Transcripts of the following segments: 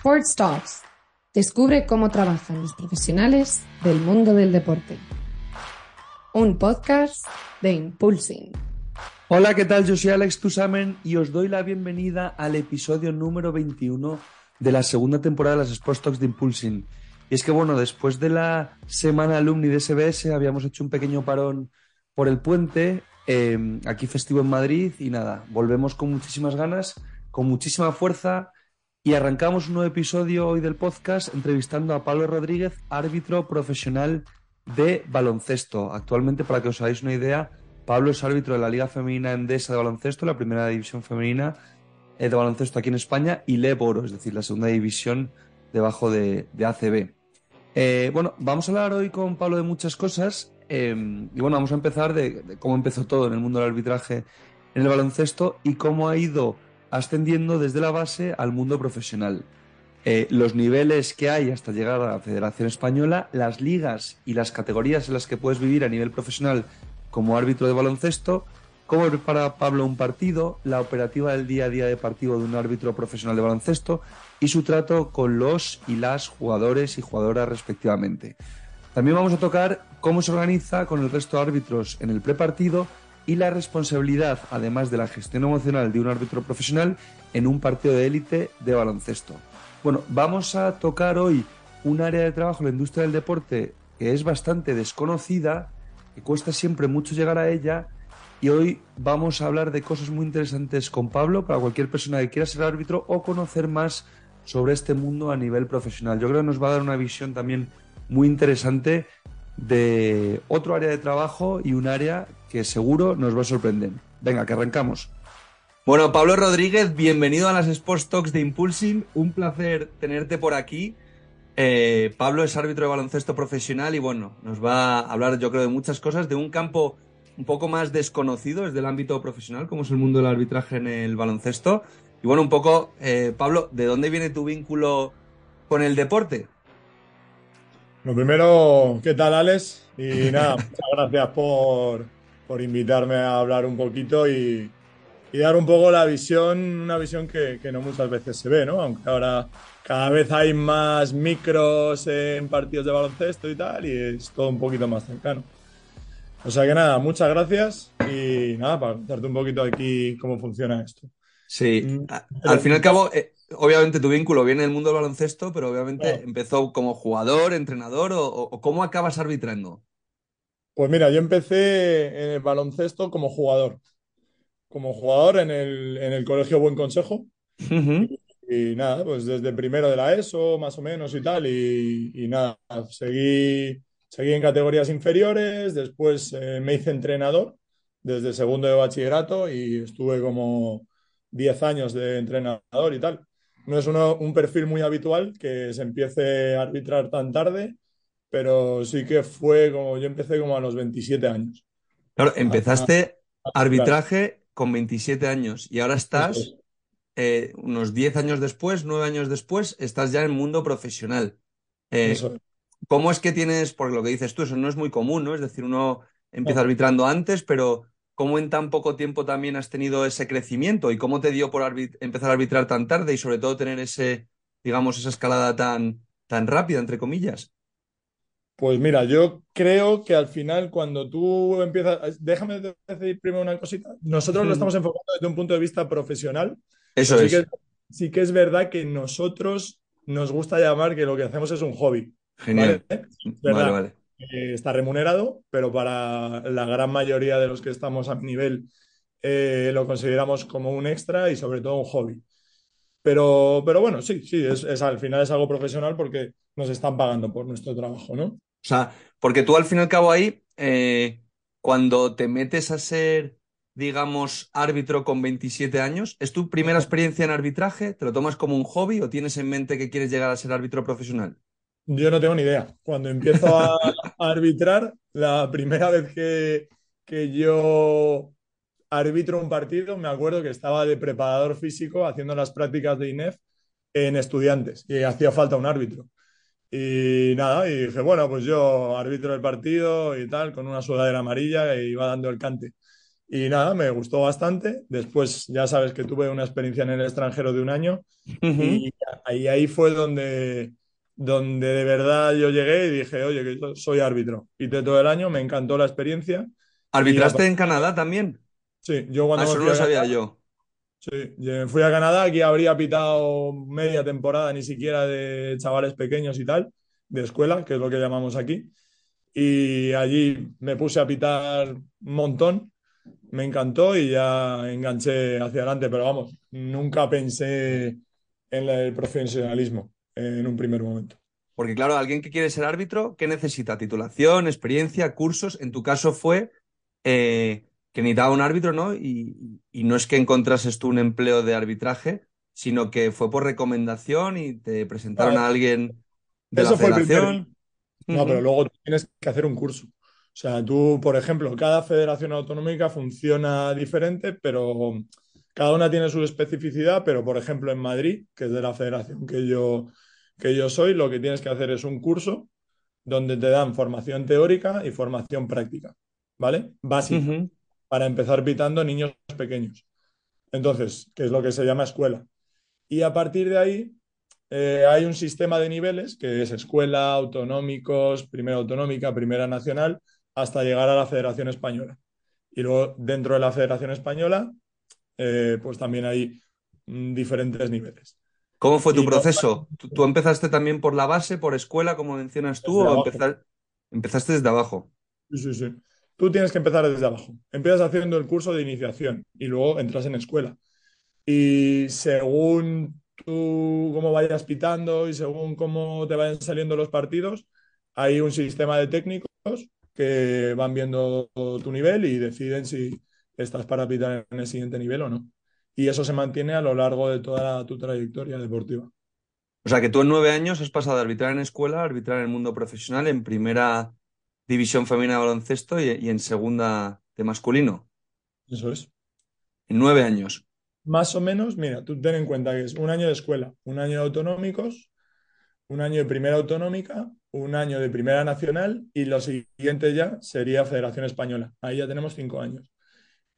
Sports Talks. Descubre cómo trabajan los profesionales del mundo del deporte. Un podcast de Impulsing. Hola, ¿qué tal? Yo soy Alex Tusamen y os doy la bienvenida al episodio número 21 de la segunda temporada de las Sports Talks de Impulsing. Y es que, bueno, después de la semana alumni de SBS habíamos hecho un pequeño parón por el puente, eh, aquí festivo en Madrid y nada, volvemos con muchísimas ganas, con muchísima fuerza y arrancamos un nuevo episodio hoy del podcast entrevistando a Pablo Rodríguez, árbitro profesional de baloncesto. Actualmente, para que os hagáis una idea, Pablo es árbitro de la Liga Femenina Endesa de Baloncesto, la primera división femenina eh, de baloncesto aquí en España, y Leboro, es decir, la segunda división debajo de, de ACB. Eh, bueno, vamos a hablar hoy con Pablo de muchas cosas. Eh, y bueno, vamos a empezar de, de, cómo empezó todo en el mundo del arbitraje en el baloncesto y cómo ha ido ascendiendo desde la base al mundo profesional. Eh, los niveles que hay hasta llegar a la Federación Española, las ligas y las categorías en las que puedes vivir a nivel profesional como árbitro de baloncesto, cómo prepara Pablo un partido, la operativa del día a día de partido de un árbitro profesional de baloncesto y su trato con los y las jugadores y jugadoras respectivamente. También vamos a tocar cómo se organiza con el resto de árbitros en el prepartido y la responsabilidad, además de la gestión emocional de un árbitro profesional en un partido de élite de baloncesto. Bueno, vamos a tocar hoy un área de trabajo la industria del deporte que es bastante desconocida, que cuesta siempre mucho llegar a ella, y hoy vamos a hablar de cosas muy interesantes con Pablo para cualquier persona que quiera ser árbitro o conocer más sobre este mundo a nivel profesional. Yo creo que nos va a dar una visión también muy interesante de otro área de trabajo y un área que seguro nos va a sorprender. Venga, que arrancamos. Bueno, Pablo Rodríguez, bienvenido a las Sports Talks de Impulsing. Un placer tenerte por aquí. Eh, Pablo es árbitro de baloncesto profesional y bueno, nos va a hablar yo creo de muchas cosas, de un campo un poco más desconocido desde el ámbito profesional, como es el mundo del arbitraje en el baloncesto. Y bueno, un poco, eh, Pablo, ¿de dónde viene tu vínculo con el deporte? Lo primero, ¿qué tal, Alex? Y nada, muchas gracias por, por invitarme a hablar un poquito y, y, dar un poco la visión, una visión que, que, no muchas veces se ve, ¿no? Aunque ahora cada vez hay más micros en partidos de baloncesto y tal, y es todo un poquito más cercano. O sea que nada, muchas gracias y nada, para contarte un poquito aquí cómo funciona esto. Sí, al fin y al cabo, eh, obviamente tu vínculo viene del mundo del baloncesto, pero obviamente empezó como jugador, entrenador, o, o ¿cómo acabas arbitrando? Pues mira, yo empecé en el baloncesto como jugador. Como jugador en el, en el Colegio Buen Consejo. Ujú. Y nada, pues desde primero de la ESO, más o menos y tal. Y, y nada, seguí, seguí en categorías inferiores. Después eh, me hice entrenador desde segundo de bachillerato y estuve como 10 años de entrenador y tal. No es uno- un perfil muy habitual que se empiece a arbitrar tan tarde, pero sí que fue como yo empecé como a los 27 años. Claro, empezaste Claro, arbitraje con 27 años y ahora estás, es. eh, unos 10 años después, 9 años después, estás ya en el mundo profesional. Eh, es. ¿cómo es que tienes, porque lo que dices tú, eso no es muy común, ¿no? Es decir, uno empieza arbitrando antes, pero ¿cómo en tan poco tiempo también has tenido ese crecimiento? ¿Y cómo te dio por empezar a arbitrar tan tarde y sobre todo tener ese, digamos, esa escalada tan, tan rápida, entre comillas? Pues mira, yo creo que al final cuando tú empiezas, déjame decir primero una cosita. Nosotros lo estamos enfocando desde un punto de vista profesional, Eso es. que, sí que es verdad que nosotros nos gusta llamar que lo que hacemos es un hobby, Genial. ¿vale? Vale, está remunerado, pero para la gran mayoría de los que estamos a mi nivel eh, lo consideramos como un extra y sobre todo un hobby. Pero, pero bueno, sí, sí, es, es- al final es algo profesional porque nos están pagando por nuestro trabajo, ¿no? O sea, porque tú al fin y al cabo ahí, eh, cuando te metes a ser, digamos, árbitro con 27 años, ¿es tu primera experiencia en arbitraje? ¿Te lo tomas como un hobby o tienes en mente que quieres llegar a ser árbitro profesional? Yo no tengo ni idea. Cuando empiezo a, a arbitrar, la primera vez que, que yo arbitro un partido, me acuerdo que estaba de preparador físico haciendo las prácticas de INEF en estudiantes y hacía falta un árbitro. Y nada, y dije, bueno, pues yo arbitro el partido y tal, con una sudadera amarilla e iba dando el cante. Y nada, me gustó bastante. Después ya sabes que tuve una experiencia en el extranjero de un año y ahí, ahí fue donde, donde de verdad yo llegué y dije, oye, que yo soy árbitro. Hice todo el año, me encantó la experiencia. ¿Arbitraste en Canadá también? Sí, yo cuando Ah, eso no lo sabía yo. Sí, fui a Canadá, aquí habría pitado media temporada, ni siquiera de chavales pequeños y tal, de escuela, que es lo que llamamos aquí. Y allí me puse a pitar un montón, me encantó y ya enganché hacia adelante, pero vamos, nunca pensé en el profesionalismo en un primer momento. Porque claro, alguien que quiere ser árbitro, ¿qué necesita? Titulación, experiencia, cursos. En tu caso fue eh, que necesitaba un árbitro, ¿no? Y, y no es que encontrases tú un empleo de arbitraje, sino que fue por recomendación y te presentaron a alguien de Eso la fue el federación. No, Ujú. pero luego tienes que hacer un curso. O sea, tú, por ejemplo, cada federación autonómica funciona diferente, pero cada una tiene su especificidad. Pero, por ejemplo, en Madrid, que es de la federación que yo, que yo soy, lo que tienes que hacer es un curso donde te dan formación teórica y formación práctica, ¿vale? Básica. Para empezar pitando niños pequeños. Entonces, que es lo que se llama escuela. Y a partir de ahí eh, hay un sistema de niveles que es escuela, autonómicos, primera autonómica, primera nacional, hasta llegar a la Federación Española. Y luego dentro de la Federación Española, eh, pues también hay mm, diferentes niveles. ¿Cómo fue tu Y no- proceso? ¿Tú, tú empezaste también por la base, por escuela, como mencionas tú, Desde o empezar- empezaste desde abajo? Sí, sí, sí. Tú tienes que empezar desde abajo. Empiezas haciendo el curso de iniciación y luego entras en escuela. Y según tú cómo vayas pitando y según cómo te vayan saliendo los partidos, hay un sistema de técnicos que van viendo tu nivel y deciden si estás para pitar en el siguiente nivel o no. Y eso se mantiene a lo largo de toda tu trayectoria deportiva. O sea, que tú en nueve años has pasado de arbitrar en escuela a arbitrar en el mundo profesional, en primera división femenina de baloncesto y, y en segunda de masculino. Eso es. En nueve años. Más o menos, mira, tú ten en cuenta que es un año de escuela, un año de autonómicos, un año de primera autonómica, un año de primera nacional y lo siguiente ya sería Federación Española. Ahí ya tenemos cinco años.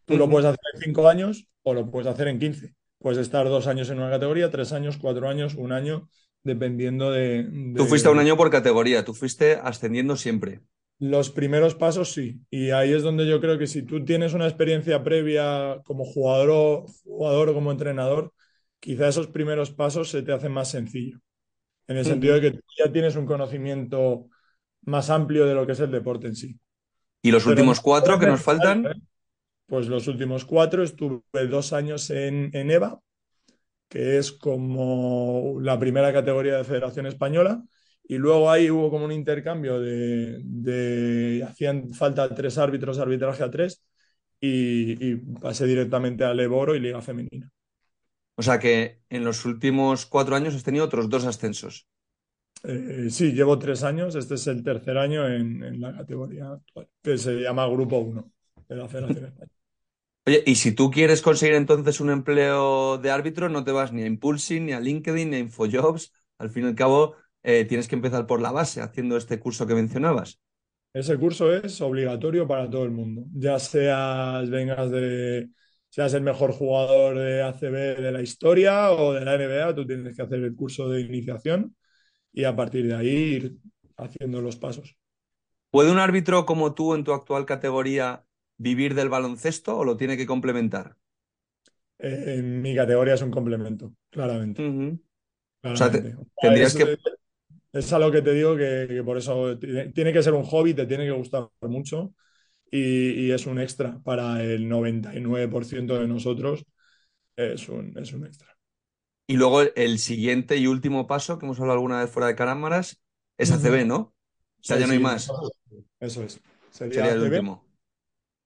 Tú lo puedes hacer en cinco años o lo puedes hacer en quince. Puedes estar dos años en una categoría, tres años, cuatro años, un año, dependiendo de, Tú de- fuiste a un año por categoría, tú fuiste ascendiendo siempre. Los primeros pasos sí, y ahí es donde yo creo que si tú tienes una experiencia previa como jugador o, jugador o como entrenador, quizá esos primeros pasos se te hacen más sencillo, en el sentido de que tú ya tienes un conocimiento más amplio de lo que es el deporte en sí. ¿Y los Pero últimos cuatro que nos faltan? Pues los últimos cuatro estuve dos años en, en EVA, que es como la primera categoría de Federación Española, y luego ahí hubo como un intercambio de, de- hacían falta tres árbitros, arbitraje a tres, y, y pasé directamente a Leboro y Liga Femenina. O sea que en los últimos cuatro años has tenido otros dos ascensos. Eh, sí, llevo tres años, este es el tercer año en, en la categoría actual, que se llama Grupo 1 de la Federación Española. Oye, y si tú quieres conseguir entonces un empleo de árbitro, no te vas ni a Impulsing, ni a LinkedIn, ni a Infojobs. Al fin y al cabo, eh, tienes que empezar por la base, haciendo este curso que mencionabas. Ese curso es obligatorio para todo el mundo, ya seas, vengas de, seas el mejor jugador de ACB de la historia o de la NBA, tú tienes que hacer el curso de iniciación y a partir de ahí ir haciendo los pasos. ¿Puede un árbitro como tú en tu actual categoría vivir del baloncesto o lo tiene que complementar? Eh, en mi categoría es un complemento, claramente. O sea, te- tendrías es, que- es a lo que te digo que, que por eso tiene, que ser un hobby, te tiene que gustar mucho y, y es un extra para el 99% de nosotros, es un, es un extra. Y luego el siguiente y último paso, que hemos hablado alguna vez fuera de cámaras, es. ACB, ¿no? O sea, ya no hay más. Eso es. Sería Sería el ACB último.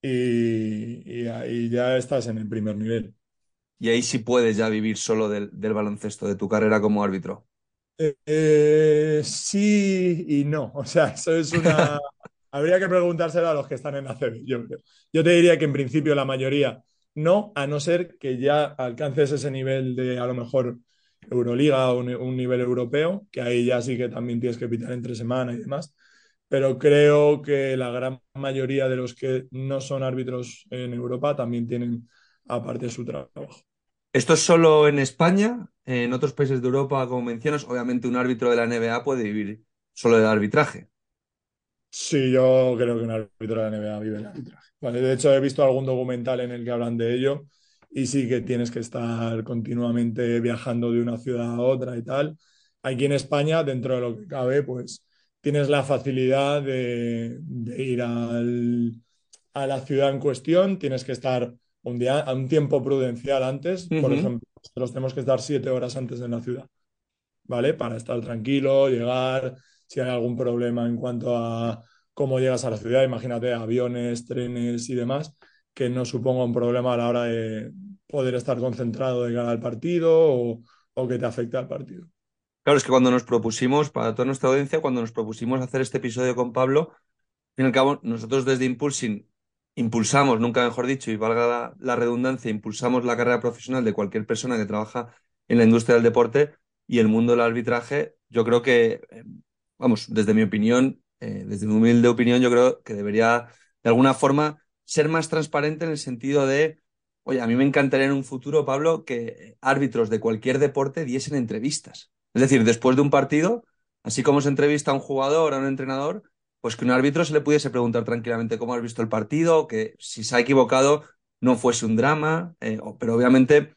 y, y ahí ya estás en el primer nivel. Y ahí sí puedes ya vivir solo del, del baloncesto, de tu carrera como árbitro. Eh, eh, sí y no. O sea, eso es una. Habría que preguntárselo a los que están en ACB, yo creo. Yo te diría que en principio la mayoría no, a no ser que ya alcances ese nivel de a lo mejor Euroliga o un, un nivel europeo, que ahí ya sí que también tienes que pitar entre semana y demás. pero creo que la gran mayoría de los que no son árbitros en Europa también tienen aparte su trabajo. ¿Esto es solo en España? En otros países de Europa, como mencionas, obviamente un árbitro de la NBA puede vivir solo del arbitraje. Sí, yo creo que un árbitro de la NBA vive el arbitraje. De hecho, he visto algún documental en el que hablan de ello y sí que tienes que estar continuamente viajando de una ciudad a otra y tal. Aquí en España, dentro de lo que cabe, pues tienes la facilidad de, ir a la ciudad en cuestión, tienes que estar un día, a un tiempo prudencial antes. Por ejemplo, nosotros tenemos que estar siete horas antes en la ciudad, ¿vale? Para estar tranquilo, llegar, si hay algún problema en cuanto a cómo llegas a la ciudad, imagínate aviones, trenes y demás, que no suponga un problema a la hora de poder estar concentrado de cara al partido o, o que te afecte al partido. Claro, es que cuando nos propusimos, para toda nuestra audiencia, cuando nos propusimos hacer este episodio con Pablo, al fin y al cabo, nosotros desde Impulsing impulsamos, nunca mejor dicho, y valga la, redundancia, impulsamos la carrera profesional de cualquier persona que trabaja en la industria del deporte y el mundo del arbitraje. Yo creo que, eh, vamos, desde mi opinión, eh, desde mi humilde opinión, yo creo que debería de alguna forma ser más transparente en el sentido de, oye, a mí me encantaría en un futuro, Pablo, que árbitros de cualquier deporte diesen entrevistas. Es decir, después de un partido, así como se entrevista a un jugador, a un entrenador, pues que un árbitro se le pudiese preguntar tranquilamente cómo has visto el partido, que si se ha equivocado no fuese un drama, eh, pero obviamente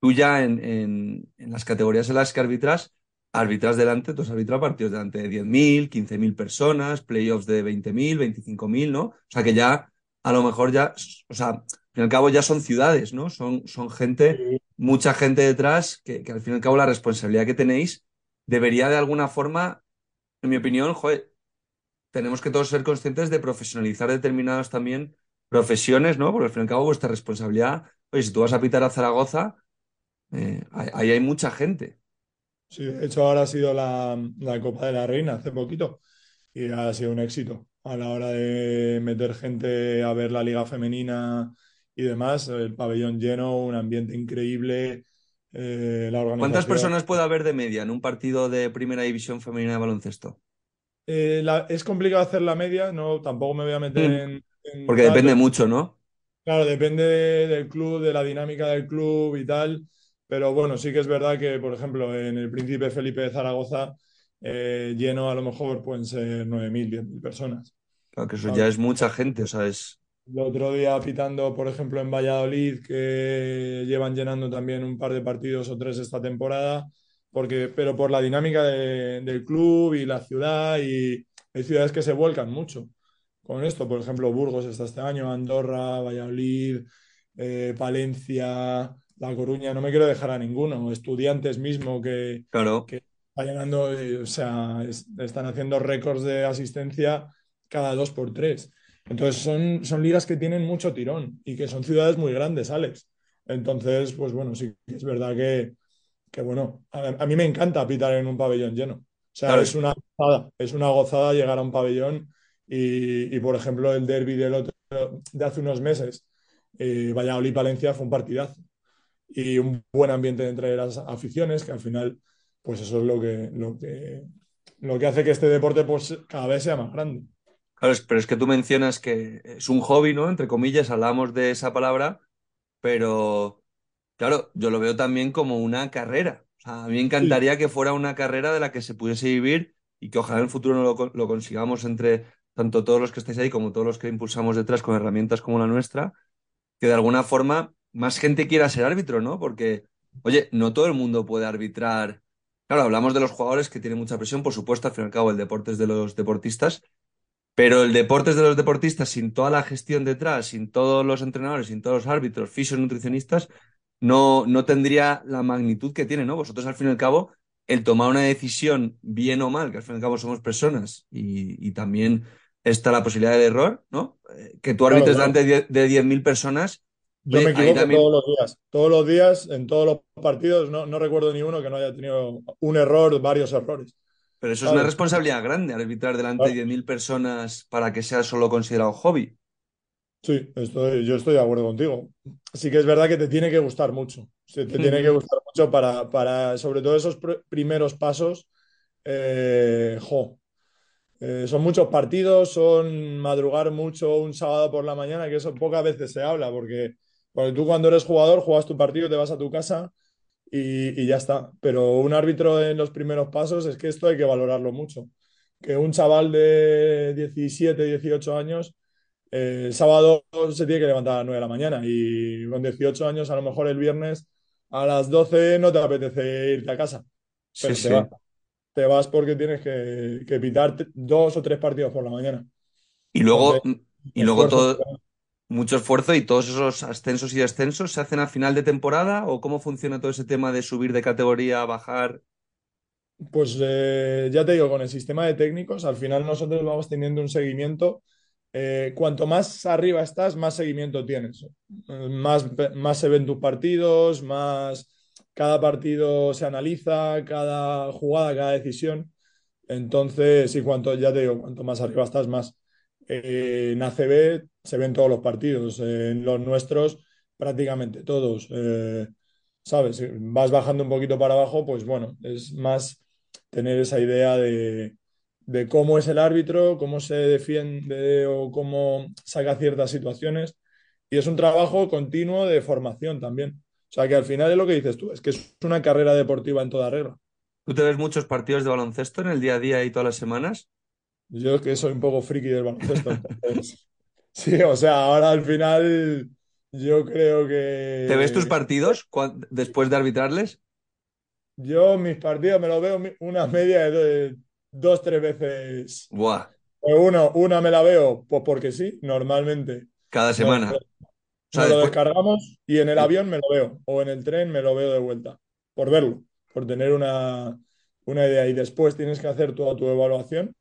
tú ya en, en- en las categorías en las que arbitras, arbitras delante, tú has arbitrado partidos delante de 10.000, 15.000 personas, playoffs de 20.000, 25.000, ¿no? O sea que ya, a lo mejor ya, o sea, al fin y al cabo ya son ciudades, ¿no? Son, son gente, mucha gente detrás, que, que al fin y al cabo la responsabilidad que tenéis debería de alguna forma, en mi opinión, joder, tenemos que todos ser conscientes de profesionalizar determinadas también profesiones, ¿no? Porque al fin y al cabo vuestra responsabilidad, oye, si tú vas a pitar a Zaragoza, eh, ahí hay mucha gente. Sí, de hecho ahora ha sido la, la Copa de la Reina hace poquito y ha sido un éxito a la hora de meter gente a ver la liga femenina y demás, el pabellón lleno, un ambiente increíble, eh, la ¿Cuántas personas puede haber de media en un partido de primera división femenina de baloncesto? Eh, la- es complicado hacer la media, no, tampoco me voy a meter Mm. en, en Porque tal, depende mucho, ¿no? claro, depende de- del club, de la dinámica del club y tal, pero bueno, sí que es verdad que, por ejemplo, en el Príncipe Felipe de Zaragoza, eh, lleno a lo mejor pueden ser 9.000, 10.000 personas. Claro que eso ¿sabes? ya es mucha gente, o sea, es... El otro día pitando, por ejemplo, en Valladolid, que llevan llenando también un par de partidos o tres esta temporada, porque, pero por la dinámica de- del club y la ciudad, y hay ciudades que se vuelcan mucho con esto. Por ejemplo, Burgos está este año, Andorra, Valladolid, eh, Palencia, La Coruña, no me quiero dejar a ninguno. Estudiantes mismo que, Claro, que llenando, eh, o sea, es- están haciendo récords de asistencia cada dos por tres. Entonces son, son ligas que tienen mucho tirón y que son ciudades muy grandes, Alex. Entonces, pues bueno, sí que es verdad que, que bueno, a, a mí me encanta pitar en un pabellón lleno. O sea, claro, es una gozada, es una gozada llegar a un pabellón y, y, por ejemplo, el derby del otro, de hace unos meses, eh, Valladolid-Palencia fue un partidazo y un buen ambiente entre las aficiones, que al final, pues eso es lo que, lo que, lo que hace que este deporte pues, cada vez sea más grande. claro, pero es que tú mencionas que es un hobby, ¿no? Entre comillas, hablamos de esa palabra, pero claro, yo lo veo también como una carrera. O sea, a mí me Sí, encantaría que fuera una carrera de la que se pudiese vivir y que ojalá en el futuro no lo consigamos entre tanto todos los que estáis ahí como todos los que impulsamos detrás con herramientas como la nuestra, que de alguna forma más gente quiera ser árbitro, ¿no? Porque, oye, no todo el mundo puede arbitrar. Claro, hablamos de los jugadores que tienen mucha presión, por supuesto, al fin y al cabo el deporte es de los deportistas, pero el deporte es de los deportistas sin toda la gestión detrás, sin todos los entrenadores, sin todos los árbitros, fisios, nutricionistas, no, no tendría la magnitud que tiene, ¿no? Vosotros, al fin y al cabo, el tomar una decisión, bien o mal, que al fin y al cabo somos personas y, y también está la posibilidad del error, ¿no? Eh, que tú claro, arbitres claro. delante de 10 de 10.000 personas, Yo me ahí equivoco también, todos los días. Todos los días, en todos los partidos, no, no recuerdo ni uno que no haya tenido un error, varios errores. pero eso es una responsabilidad grande, arbitrar delante de Claro. 10.000 personas para que sea solo considerado hobby. Sí, estoy, yo estoy de acuerdo contigo. Sí que es verdad que te tiene que gustar mucho. Sí, te tiene que gustar mucho para, para sobre todo esos pr- primeros pasos. eh, jo, Eh, son muchos partidos, son madrugar mucho un sábado por la mañana, que eso pocas veces se habla, porque, porque tú cuando eres jugador juegas tu partido, te vas a tu casa y, y ya está. Pero un árbitro en los primeros pasos es que esto hay que valorarlo mucho. Que un chaval de 17, 18 años eh, el sábado se tiene que levantar a las 9 de la mañana y con 18 años a lo mejor el viernes a las 12 no te apetece irte a casa. Pero Sí, te sí. vas, te vas porque tienes que, que pitar dos o tres partidos por la mañana. Y luego, Entonces, y luego esfuerzo. todo, mucho esfuerzo y todos esos ascensos y descensos se hacen a final de temporada o cómo funciona todo ese tema de subir de categoría, bajar. Pues eh, ya te digo, con el sistema de técnicos, al final nosotros vamos teniendo un seguimiento. Eh, cuanto más arriba estás, más seguimiento tienes. Más, más se ven tus partidos, más cada partido se analiza, cada jugada, cada decisión. Entonces, y cuanto, ya te digo, cuanto más arriba estás, más. Eh, en ACB se ven todos los partidos, en los nuestros prácticamente todos. Eh, ¿sabes? Vas bajando un poquito para abajo, pues bueno, es más tener esa idea de, de cómo es el árbitro, cómo se defiende o cómo saca ciertas situaciones. Y es un trabajo continuo de formación también. O sea que al final es lo que dices tú, es que es una carrera deportiva en toda regla. ¿Tú te ves muchos partidos de baloncesto en el día a día y todas las semanas? Yo es que soy un poco friki del baloncesto. entonces, sí, o sea, ahora al final yo creo ¿Te ves tus que partidos después de arbitrarles? yo mis partidos me los veo una media de dos, tres veces. Buah, O Uno, una me la veo, pues porque sí, normalmente. cada semana. Nos lo descargamos y en el avión me lo veo, o en el tren me lo veo de vuelta, por verlo, por tener una, una idea. Y después tienes que hacer toda tu evaluación,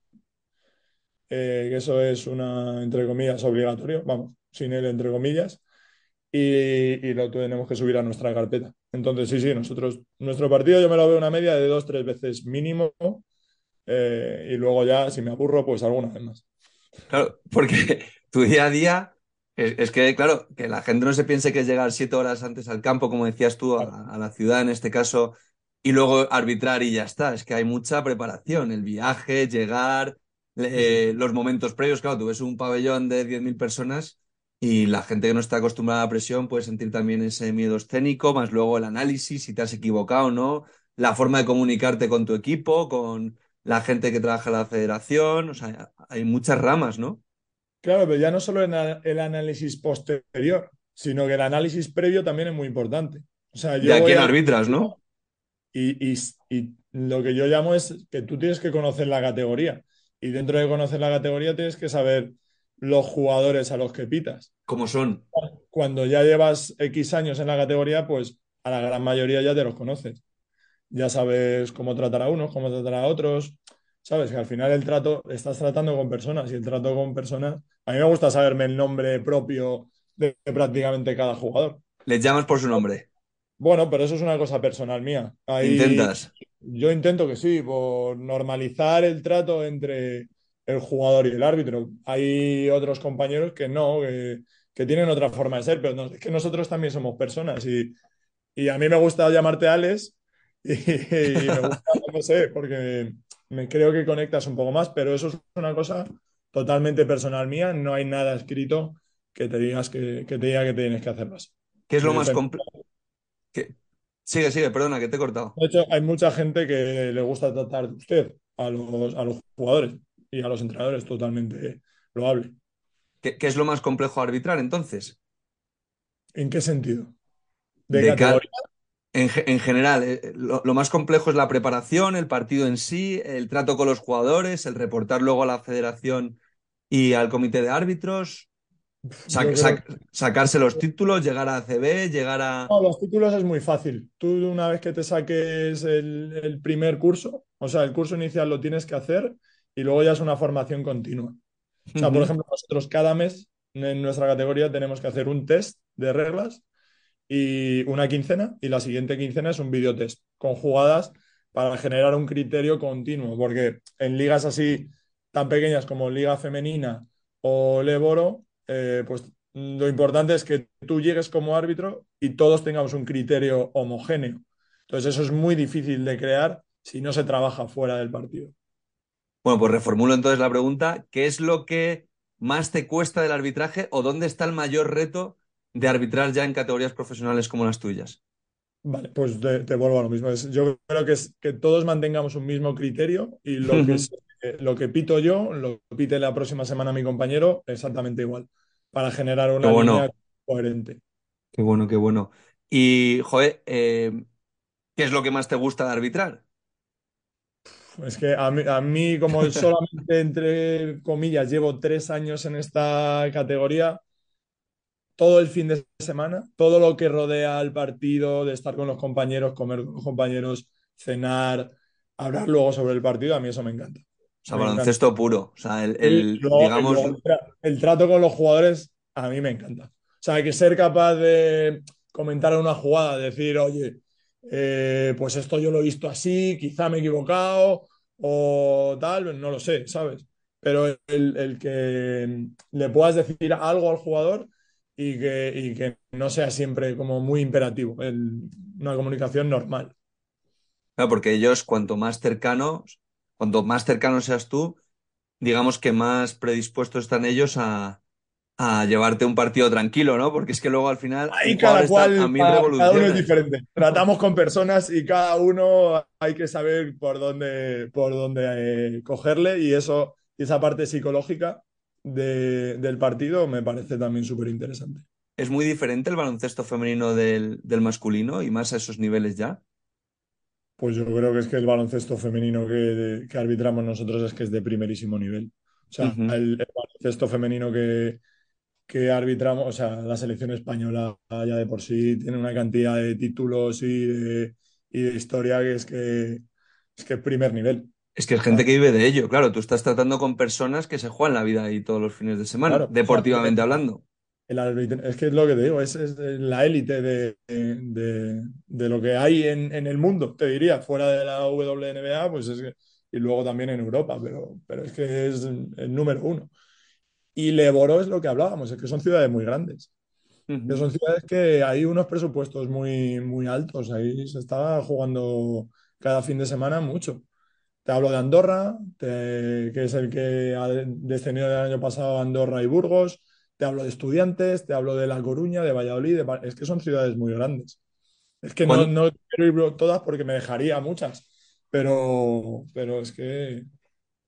eh, que eso es una, entre comillas, obligatorio, vamos, sin él, entre comillas, y, y lo tenemos que subir a nuestra carpeta. Entonces, sí, sí, nosotros, nuestro partido yo me lo veo una media de dos, tres veces mínimo, eh, y luego ya, si me aburro, pues alguna vez más. claro, porque tu día a día es, es que, claro, que la gente no se piense que es llegar siete horas antes al campo, como decías tú, a, a la ciudad en este caso, y luego arbitrar y ya está. Es que hay mucha preparación, el viaje, llegar, eh, los momentos previos. Claro, tú ves un pabellón de 10.000 personas y la gente que no está acostumbrada a la presión puede sentir también ese miedo escénico, más luego el análisis, si te has equivocado o no, la forma de comunicarte con tu equipo, con la gente que trabaja en la federación. O sea, hay muchas ramas, ¿no? Claro, pero ya no solo en el análisis posterior, sino que el análisis previo también es muy importante. O sea, De yo a voy quién al arbitras, ¿no? y, y- y lo que yo llamo es que tú tienes que conocer la categoría. Y dentro de conocer la categoría tienes que saber los jugadores a los que pitas. ¿Cómo son? Cuando ya llevas X años en la categoría, pues a la gran mayoría ya te los conoces. Ya sabes cómo tratar a unos, cómo tratar a otros. Sabes que al final el trato, estás tratando con personas y el trato con personas. A mí me gusta saberme el nombre propio de, de prácticamente cada jugador. Les llamas por su nombre. Bueno, pero eso es una cosa personal mía. Ahí Intentas. yo intento que sí, por normalizar el trato entre el jugador y el árbitro. Hay otros compañeros que no, que, que tienen otra forma de ser, pero no, es que nosotros también somos personas y, y a mí me gusta llamarte Alex y, y me gusta, no sé, porque me creo que conectas un poco más, pero eso es una cosa totalmente personal mía. No hay nada escrito que te digas que, que te diga que tienes que hacerlo así. ¿Qué es lo más complejo? Sigue, sigue, perdona, que te he cortado. De hecho, hay mucha gente que le gusta tratar de usted a los, a los jugadores y a los entrenadores, totalmente loable. ¿Qué, qué es lo más complejo a arbitrar entonces? ¿En qué sentido? ¿De De ca- categoría? En, ge- en general, eh, lo, lo más complejo es la preparación, el partido en sí, el trato con los jugadores, el reportar luego a la federación y al comité de árbitros, sac- sac- sacarse los títulos, llegar a ACB, llegar a... No, los títulos es muy fácil. Tú una vez que te saques el, el primer curso, o sea, el curso inicial lo tienes que hacer y luego ya es una formación continua. O sea, por ejemplo, nosotros cada mes en nuestra categoría tenemos que hacer un test de reglas y una quincena y la siguiente quincena es un videotest con jugadas para generar un criterio continuo, porque en ligas así tan pequeñas como Liga Femenina o Leboro, eh, pues lo importante es que tú llegues como árbitro y todos tengamos un criterio homogéneo. Entonces eso es muy difícil de crear si no se trabaja fuera del partido. Bueno, pues reformulo entonces la pregunta. ¿Qué es lo que más te cuesta del arbitraje o dónde está el mayor reto de arbitrar ya en categorías profesionales como las tuyas? Vale, pues te, te vuelvo a lo mismo. Es- yo creo que es que todos mantengamos un mismo criterio y lo que, es- eh, lo que pito yo, lo pite la próxima semana mi compañero, exactamente igual, para generar una bueno, línea coherente. qué bueno, qué bueno. Y, joder, eh, ¿qué es lo que más te gusta de arbitrar? Es que a mí, a mí, como solamente entre comillas llevo tres años en esta categoría, todo el fin de semana, todo lo que rodea al partido, de estar con los compañeros, comer con los compañeros, cenar, hablar luego sobre el partido, a mí eso me encanta. O sea, Me encanta. baloncesto puro. O sea, el, luego, digamos, el trato con los jugadores a mí me encanta. O sea, hay que ser capaz de comentar una jugada, decir, oye, eh, pues esto yo lo he visto así, quizá me he equivocado o tal, no lo sé, ¿sabes? Pero el, el que le puedas decir algo al jugador y que, y que no sea siempre como muy imperativo, el- una comunicación normal. claro, porque ellos, cuanto más cercanos, cuanto más cercano seas tú, digamos que más predispuestos están ellos a, a llevarte un partido tranquilo, ¿no? Porque es que luego al final Ahí cada a cual, mil cada, cada uno es diferente. Tratamos con personas y cada uno hay que saber por dónde, por dónde eh, cogerle y eso, y esa parte psicológica de- del partido me parece también súper interesante. Es muy diferente el baloncesto femenino del, del masculino y más a esos niveles ya. Pues yo creo que es que el baloncesto femenino que, que arbitramos nosotros es que es de primerísimo nivel. O sea, el baloncesto femenino que, que arbitramos, o sea, la selección española ya de por sí tiene una cantidad de títulos y de, y de historia que es que es que es primer nivel. Es que es gente que vive de ello, claro. Tú estás tratando con personas que se juegan la vida ahí todos los fines de semana, claro. O sea, deportivamente hablando. el es que es lo que te digo, es, es la élite de, de- de lo que hay en, en el mundo, te diría, fuera de la WNBA, pues es que, y luego también en Europa, pero, pero es que es el número uno. Y Leboro es lo que hablábamos, es que son ciudades muy grandes. son ciudades que hay unos presupuestos muy, muy altos. Ahí se está jugando cada fin de semana mucho. Te hablo de Andorra, te- que es el que ha descendido del año pasado Andorra y Burgos. Te hablo de Estudiantes, te hablo de La Coruña, de Valladolid. de es que son ciudades muy grandes. Es que no, ¿Cuán- no quiero ir todas porque me dejaría muchas. Pero, pero es que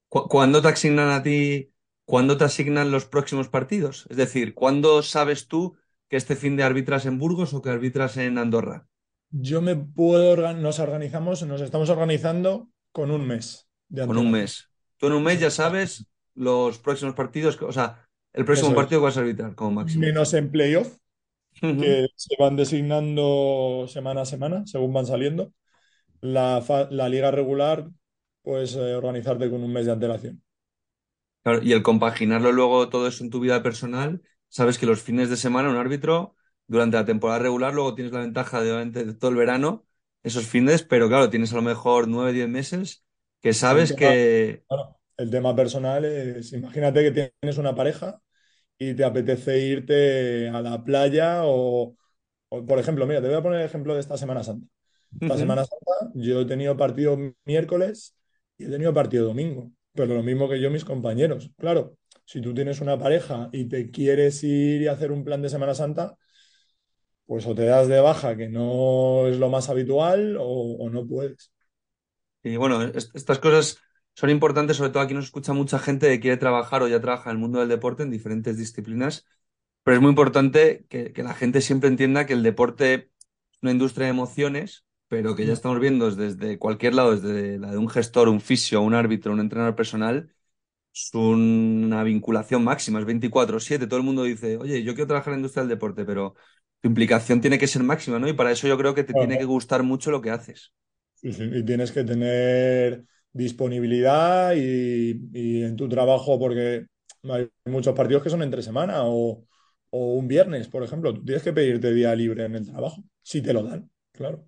cu- ¿Cuándo te asignan a ti, cuándo te asignan los próximos partidos? Es decir, ¿cuándo sabes tú que este fin de arbitras en Burgos o que arbitras en Andorra? yo me puedo, nos organizamos, nos estamos organizando con un mes de Con un mes. Tú en un mes ya sabes los próximos partidos, que- o sea, el próximo Eso es. partido que vas a arbitrar como máximo. Menos en playoff, que se van designando semana a semana, según van saliendo. La, liga regular, pues eh, organizarte con un mes de antelación. Claro, y el compaginarlo luego todo eso en tu vida personal, sabes que los fines de semana un árbitro, durante la temporada regular, luego tienes la ventaja de, de todo el verano, esos fines, pero claro, tienes a lo mejor nueve, diez meses que El sabes tema, que... claro, el tema personal es, imagínate que tienes una pareja y te apetece irte a la playa o, o, por ejemplo, mira, te voy a poner el ejemplo de esta Semana Santa. Esta Ujú. Semana Santa yo he tenido partido miércoles y he tenido partido domingo, pero lo mismo que yo mis compañeros. Claro, si tú tienes una pareja y te quieres ir y hacer un plan de Semana Santa, pues o te das de baja, que no es lo más habitual, o, o no puedes. Y bueno, est- estas cosas son importantes, sobre todo aquí nos escucha mucha gente que quiere trabajar o ya trabaja en el mundo del deporte en diferentes disciplinas, pero es muy importante que, que la gente siempre entienda que el deporte es una industria de emociones, pero que ya estamos viendo desde cualquier lado, desde la de un gestor, un fisio, un árbitro, un entrenador personal, es una vinculación máxima, es 24/7. Todo el mundo dice, oye, yo quiero trabajar en la industria del deporte, pero tu implicación tiene que ser máxima, ¿no? Y para eso yo creo que te tiene que gustar mucho lo que haces. Sí, sí, Y tienes que tener disponibilidad y, y en tu trabajo, porque hay muchos partidos que son entre semana o, o un viernes, por ejemplo. Tú tienes que pedirte día libre en el trabajo, si te lo dan, claro.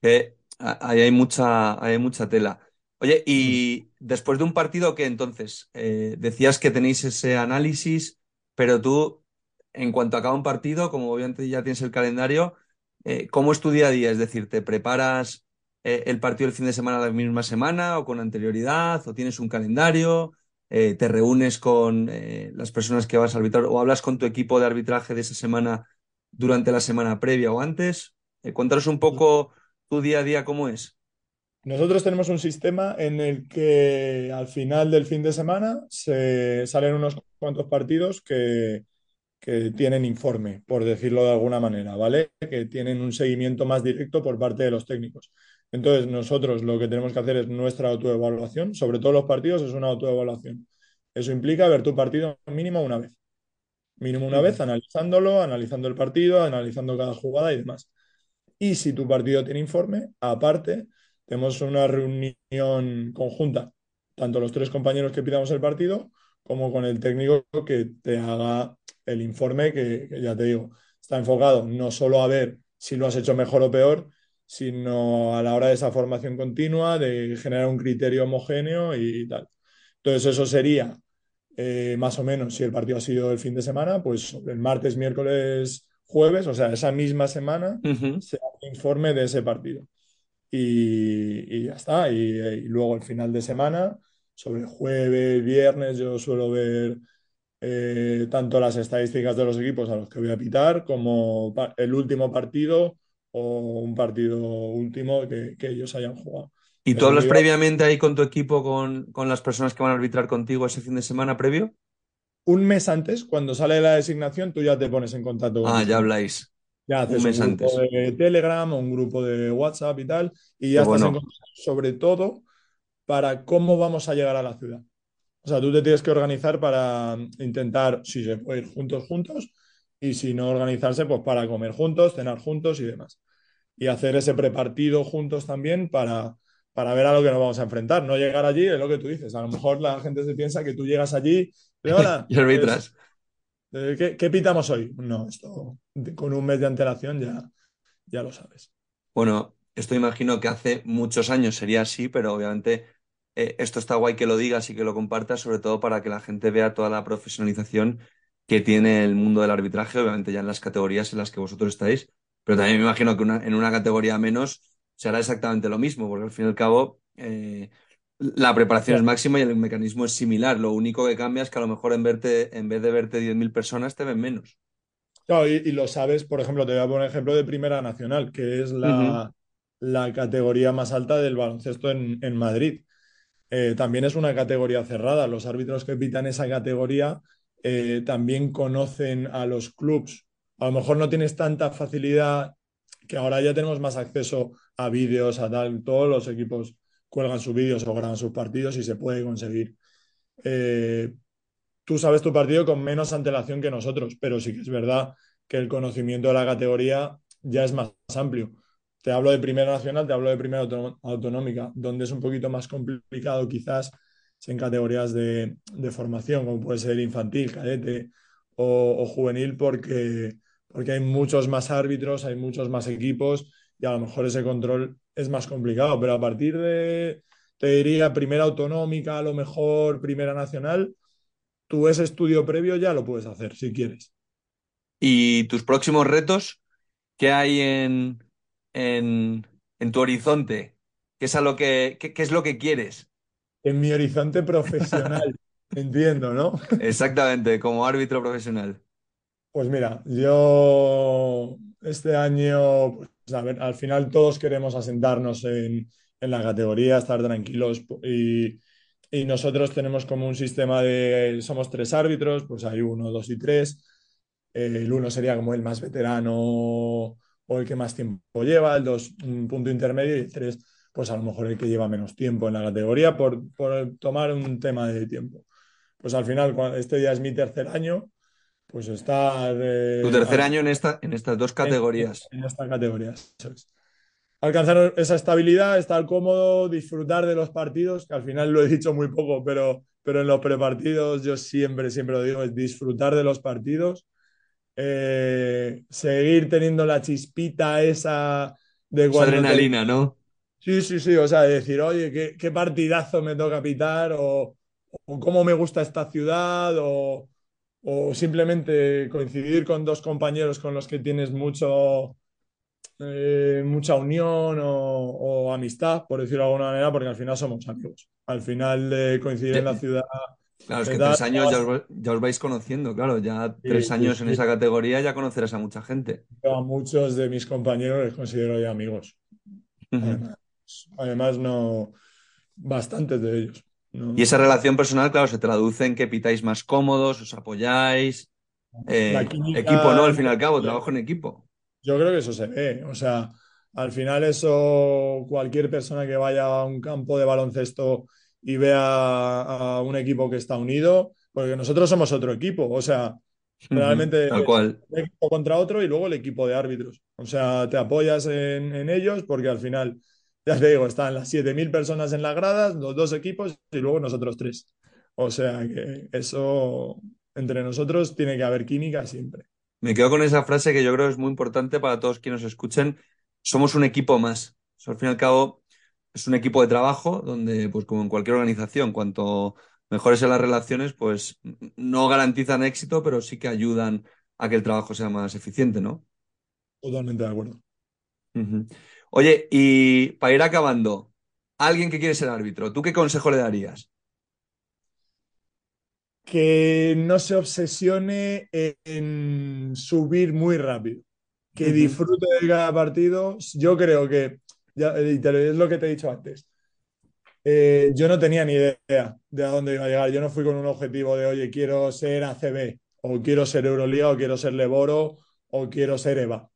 Que ahí hay mucha, hay mucha tela. Oye, y después de un partido que entonces eh, decías que tenéis ese análisis, pero tú, en cuanto acaba un partido, como obviamente ya tienes el calendario, eh, ¿cómo es tu día a día? Es decir, ¿te preparas eh, el partido el fin de semana la misma semana o con anterioridad o tienes un calendario? Eh, ¿Te reúnes con las personas que vas a arbitrar o hablas con tu equipo de arbitraje de esa semana durante la semana previa o antes? cuéntanos un poco tu día a día cómo es. Nosotros tenemos un sistema en el que al final del fin de semana se salen unos cuantos partidos que, que tienen informe, por decirlo de alguna manera, ¿vale? Que tienen un seguimiento más directo por parte de los técnicos. Entonces, nosotros lo que tenemos que hacer es nuestra autoevaluación. Sobre todos los partidos es una autoevaluación. Eso implica ver tu partido mínimo una vez. Mínimo una vez, analizándolo, analizando el partido, analizando cada jugada y demás. Y si tu partido tiene informe, aparte, tenemos una reunión conjunta, tanto los tres compañeros que pidamos el partido, como con el técnico que te haga el informe, que, ya te digo, está enfocado no solo a ver si lo has hecho mejor o peor, sino a la hora de esa formación continua, de generar un criterio homogéneo y, tal. Entonces, eso sería eh, más o menos si el partido ha sido el fin de semana, pues el martes, miércoles, jueves, o sea, esa misma semana, se hace informe de ese partido. Y, ya está. Y, luego el final de semana, sobre jueves, viernes, yo suelo ver eh, tanto las estadísticas de los equipos a los que voy a pitar como el último partido o un partido último que, ellos hayan jugado. ¿Y tú hablas previamente ahí con tu equipo, con, con las personas que van a arbitrar contigo ese fin de semana previo? un mes antes, cuando sale la designación, tú ya te pones en contacto con Ah, ya habláis. Ya haces un, grupo de Telegram o un grupo de WhatsApp y tal, y ya estás en contacto sobre todo para cómo vamos a llegar a la ciudad. O sea, tú te tienes que organizar para intentar, si se puede ir juntos, juntos, y si no organizarse, pues para comer juntos, cenar juntos y demás. Y hacer ese prepartido juntos también para, para ver a lo que nos vamos a enfrentar. No llegar allí, es lo que tú dices. A lo mejor la gente se piensa que tú llegas allí y arbitras. ¿qué, ¿qué, pitamos hoy? No, esto con un mes de antelación ya, ya lo sabes. Bueno, esto imagino que hace muchos años sería así, pero obviamente eh, esto está guay que lo digas y que lo compartas, sobre todo para que la gente vea toda la profesionalización que tiene el mundo del arbitraje, obviamente ya en las categorías en las que vosotros estáis, pero también me imagino que en una categoría menos se hará exactamente lo mismo, porque al fin y al cabo eh, la preparación es máxima y el mecanismo es similar. Lo único que cambia es que a lo mejor en, verte, en vez de verte 10.000 personas, te ven menos. Claro, y, lo sabes, por ejemplo, te voy a poner ejemplo de Primera Nacional, que es la, categoría más alta del baloncesto en, Madrid. Eh, también es una categoría cerrada. Los árbitros que pitan esa categoría eh, también conocen a los clubs. A lo mejor no tienes tanta facilidad, que ahora ya tenemos más acceso a vídeos, a tal, todos los equipos cuelgan sus vídeos o graban sus partidos y se puede conseguir. Eh, tú sabes tu partido con menos antelación que nosotros, pero sí que es verdad que el conocimiento de la categoría ya es más amplio. Te hablo de primera nacional, te hablo de primera autonómica, donde es un poquito más complicado quizás en categorías de, formación, como puede ser infantil, cadete o, juvenil, porque, porque hay muchos más árbitros, hay muchos más equipos y a lo mejor ese control es más complicado, pero a partir de, te diría, primera autonómica, a lo mejor primera nacional, tú ese estudio previo ya lo puedes hacer si quieres. ¿Y tus próximos retos? ¿Qué hay en, en, tu horizonte? ¿Qué es, lo que, qué, es lo que quieres? En mi horizonte profesional, entiendo, ¿no? Exactamente, como árbitro profesional. Pues mira, yo este año, pues, al final todos queremos asentarnos en, la categoría, estar tranquilos y, nosotros tenemos como un sistema de, somos tres árbitros, pues hay uno, dos y tres. el uno sería como el más veterano o el que más tiempo lleva, el dos un punto intermedio y el tres pues a lo mejor el que lleva menos tiempo en la categoría por, tomar un tema de tiempo. Pues al final, este ya es mi tercer año, pues está... tu tercer año en, esta, en estas dos categorías. En, esta categoría, Alcanzar esa estabilidad, estar cómodo, disfrutar de los partidos, que al final lo he dicho muy poco, pero, pero en los prepartidos yo siempre, siempre lo digo, es disfrutar de los partidos, eh, seguir teniendo la chispita esa de adrenalina, ¿no? Sí, sí, sí, o sea, decir, oye, qué, qué partidazo me toca pitar, o, o cómo me gusta esta ciudad, o o simplemente coincidir con dos compañeros con los que tienes mucho, eh, mucha unión o, o amistad, por decirlo de alguna manera, porque al final somos amigos. Al final de coincidir en la ciudad. Claro, es que tres años ya os, ya os vais conociendo, claro, ya tres sí, años en sí. esa categoría ya conocerás a mucha gente. Yo a muchos de mis compañeros les considero ya amigos. Además, además no, bastantes de ellos. ¿no? Y esa relación personal, claro, se traduce en que pitáis más cómodos, os apoyáis. eh, química- equipo, ¿no? Al fin y al cabo, trabajo en equipo. Yo creo que eso se ve. O sea, al final eso, cualquier persona que vaya a un campo de baloncesto y vea a un equipo que está unido, porque nosotros somos otro equipo. O sea, realmente Tal cual. un equipo contra otro y luego el equipo de árbitros. O sea, te apoyas en, en ellos porque al final, ya te digo, están las 7.000 personas en las gradas, los dos equipos y luego nosotros tres. O sea que eso, entre nosotros, tiene que haber química siempre. Me quedo con esa frase que yo creo es muy importante para todos quienes nos escuchen. Somos un equipo más. O sea, al fin y al cabo, es un equipo de trabajo donde, pues como en cualquier organización, cuanto mejores sean las relaciones, pues no garantizan éxito, pero sí que ayudan a que el trabajo sea más eficiente, ¿no? Totalmente de acuerdo. Oye, y para ir acabando, alguien que quiere ser árbitro, ¿tú qué consejo le darías? que no se obsesione en subir muy rápido, que disfrute de cada partido. Yo creo que, es lo que te he dicho antes, Eh, yo no tenía ni idea de a dónde iba a llegar. Yo no fui con un objetivo de, oye, quiero ser ACB, o quiero ser Euroliga, o quiero ser Leboro, o quiero ser EVA.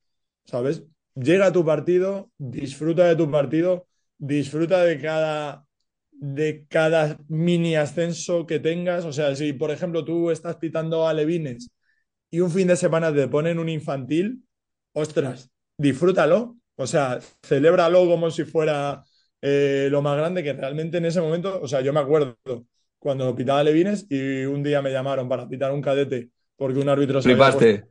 ¿Sabes? Llega a tu partido, disfruta de tu partido, disfruta de cada, de cada mini ascenso que tengas. O sea, si por ejemplo tú estás pitando a Levines y un fin de semana te ponen un infantil, ostras, disfrútalo. O sea, celébralo como si fuera eh, lo más grande que realmente en ese momento, o sea, yo me acuerdo cuando pitaba Levines y un día me llamaron para pitar un cadete porque un árbitro se había Flipaste.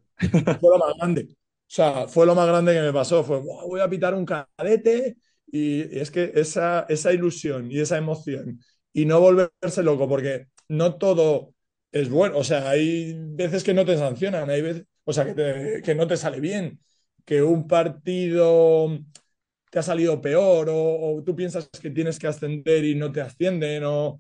fue lo más grande. O sea, fue lo más grande que me pasó. Fue, "Buah, voy a pitar un cadete. Y es que esa, esa ilusión y esa emoción y no volverse loco, porque no todo es bueno. O sea, hay veces que no te sancionan, hay veces, o sea, que, te- que no te sale bien, que un partido te ha salido peor o, o tú piensas que tienes que ascender y no te ascienden o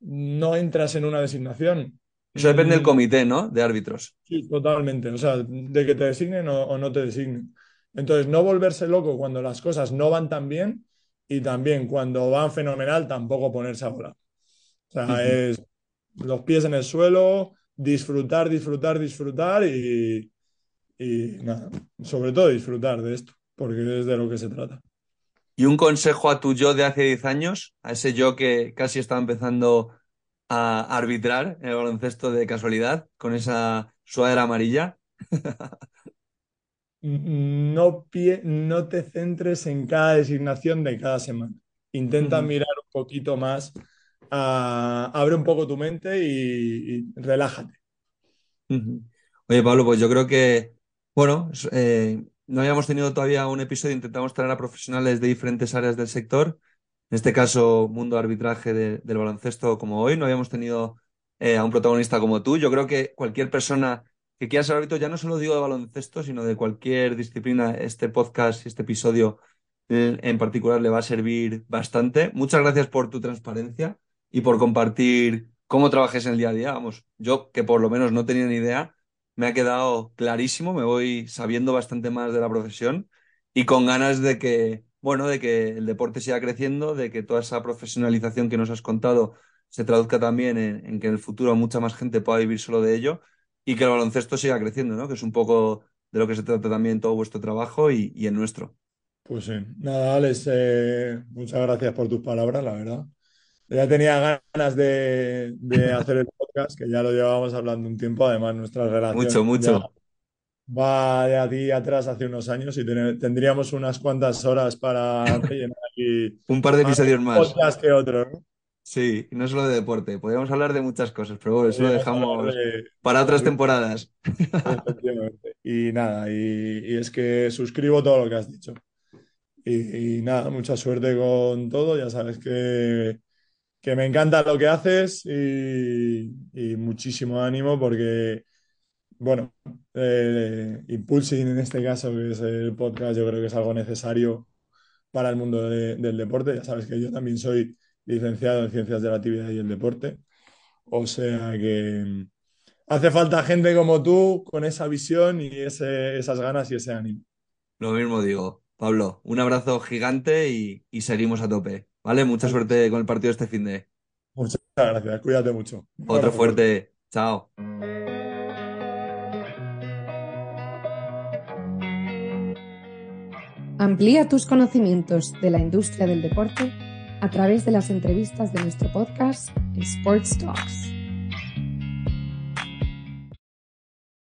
no entras en una designación. Eso depende del Mm, comité, ¿no? De árbitros. Sí, totalmente. O sea, de que te designen o, o no te designen. Entonces, no volverse loco cuando las cosas no van tan bien y también cuando van fenomenal, tampoco ponerse a volar. O sea, es los pies en el suelo, disfrutar, disfrutar, disfrutar y, y nada, sobre todo disfrutar de esto, porque es de lo que se trata. Y un consejo a tu yo de hace 10 años, a ese yo que casi estaba empezando a arbitrar el baloncesto de casualidad, con esa sudadera amarilla. No, pie- no te centres en cada designación de cada semana. Intenta mirar un poquito más, a- abre un poco tu mente y, y relájate. Oye, Pablo, pues yo creo que, bueno, eh, no habíamos tenido todavía un episodio, intentamos traer a profesionales de diferentes áreas del sector, en este caso, mundo arbitraje de- del baloncesto como hoy, no habíamos tenido eh, a un protagonista como tú. Yo creo que cualquier persona que quiera ser árbitro, ya no solo digo de baloncesto, sino de cualquier disciplina, este podcast este episodio en particular le va a servir bastante. Muchas gracias por tu transparencia y por compartir cómo trabajes en el día a día. Vamos, yo que por lo menos no tenía ni idea, me ha quedado clarísimo, me voy sabiendo bastante más de la profesión y con ganas de que, bueno, de que el deporte siga creciendo, de que toda esa profesionalización que nos has contado se traduzca también en, que en el futuro mucha más gente pueda vivir solo de ello y que el baloncesto siga creciendo, ¿no? Que es un poco de lo que se trata también todo vuestro trabajo y, y el nuestro. Pues sí, nada, Alex, eh, muchas gracias por tus palabras, la verdad. Ya tenía ganas de, de hacer el podcast, que ya lo llevábamos hablando un tiempo, además nuestra relación Mucho, mucho. va de aquí atrás hace unos años y ten- tendríamos unas cuantas horas para rellenar aquí Un par de episodios más. podcast que otro, ¿no? Sí, no solo de deporte. Podríamos hablar de muchas cosas, pero bueno, eso lo dejamos de- para otras temporadas. Efectivamente. Y nada, y, y es que suscribo todo lo que has dicho. Y, y nada, mucha suerte con todo. Ya sabes que, que me encanta lo que haces y, y muchísimo ánimo porque, bueno, eh, Impulsing en este caso, que es el podcast, yo creo que es algo necesario para el mundo del deporte. Ya sabes que yo también soy licenciado en Ciencias de la Actividad y el Deporte. O sea que mm, hace falta gente como tú con esa visión y esas ganas y ese ánimo. Lo mismo digo. Pablo, un abrazo gigante y, seguimos a tope. ¿Vale? Mucha suerte con el partido este fin de. Muchas gracias, cuídate mucho. Otro fuerte. Chao. Amplía tus conocimientos de la industria del deporte a través de las entrevistas de nuestro podcast Sports Talks.